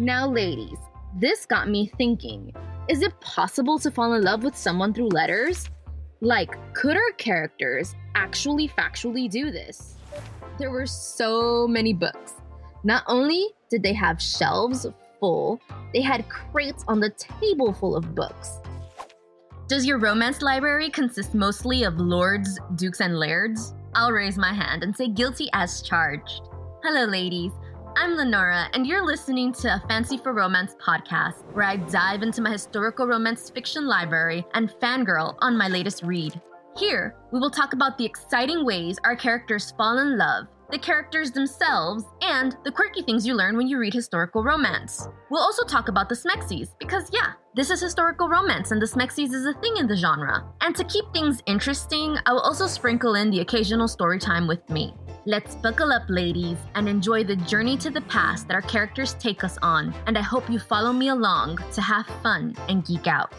Now, ladies, this got me thinking is it possible to fall in love with someone through letters? Like, could our characters actually factually do this? There were so many books. Not only did they have shelves full, they had crates on the table full of books. Does your romance library consist mostly of lords, dukes, and lairds? I'll raise my hand and say guilty as charged. Hello, ladies. I'm Lenora, and you're listening to a Fancy for Romance podcast where I dive into my historical romance fiction library and fangirl on my latest read. Here, we will talk about the exciting ways our characters fall in love, the characters themselves, and the quirky things you learn when you read historical romance. We'll also talk about the Smexies, because yeah, this is historical romance and the Smexies is a thing in the genre. And to keep things interesting, I will also sprinkle in the occasional story time with me. Let's buckle up, ladies, and enjoy the journey to the past that our characters take us on. And I hope you follow me along to have fun and geek out.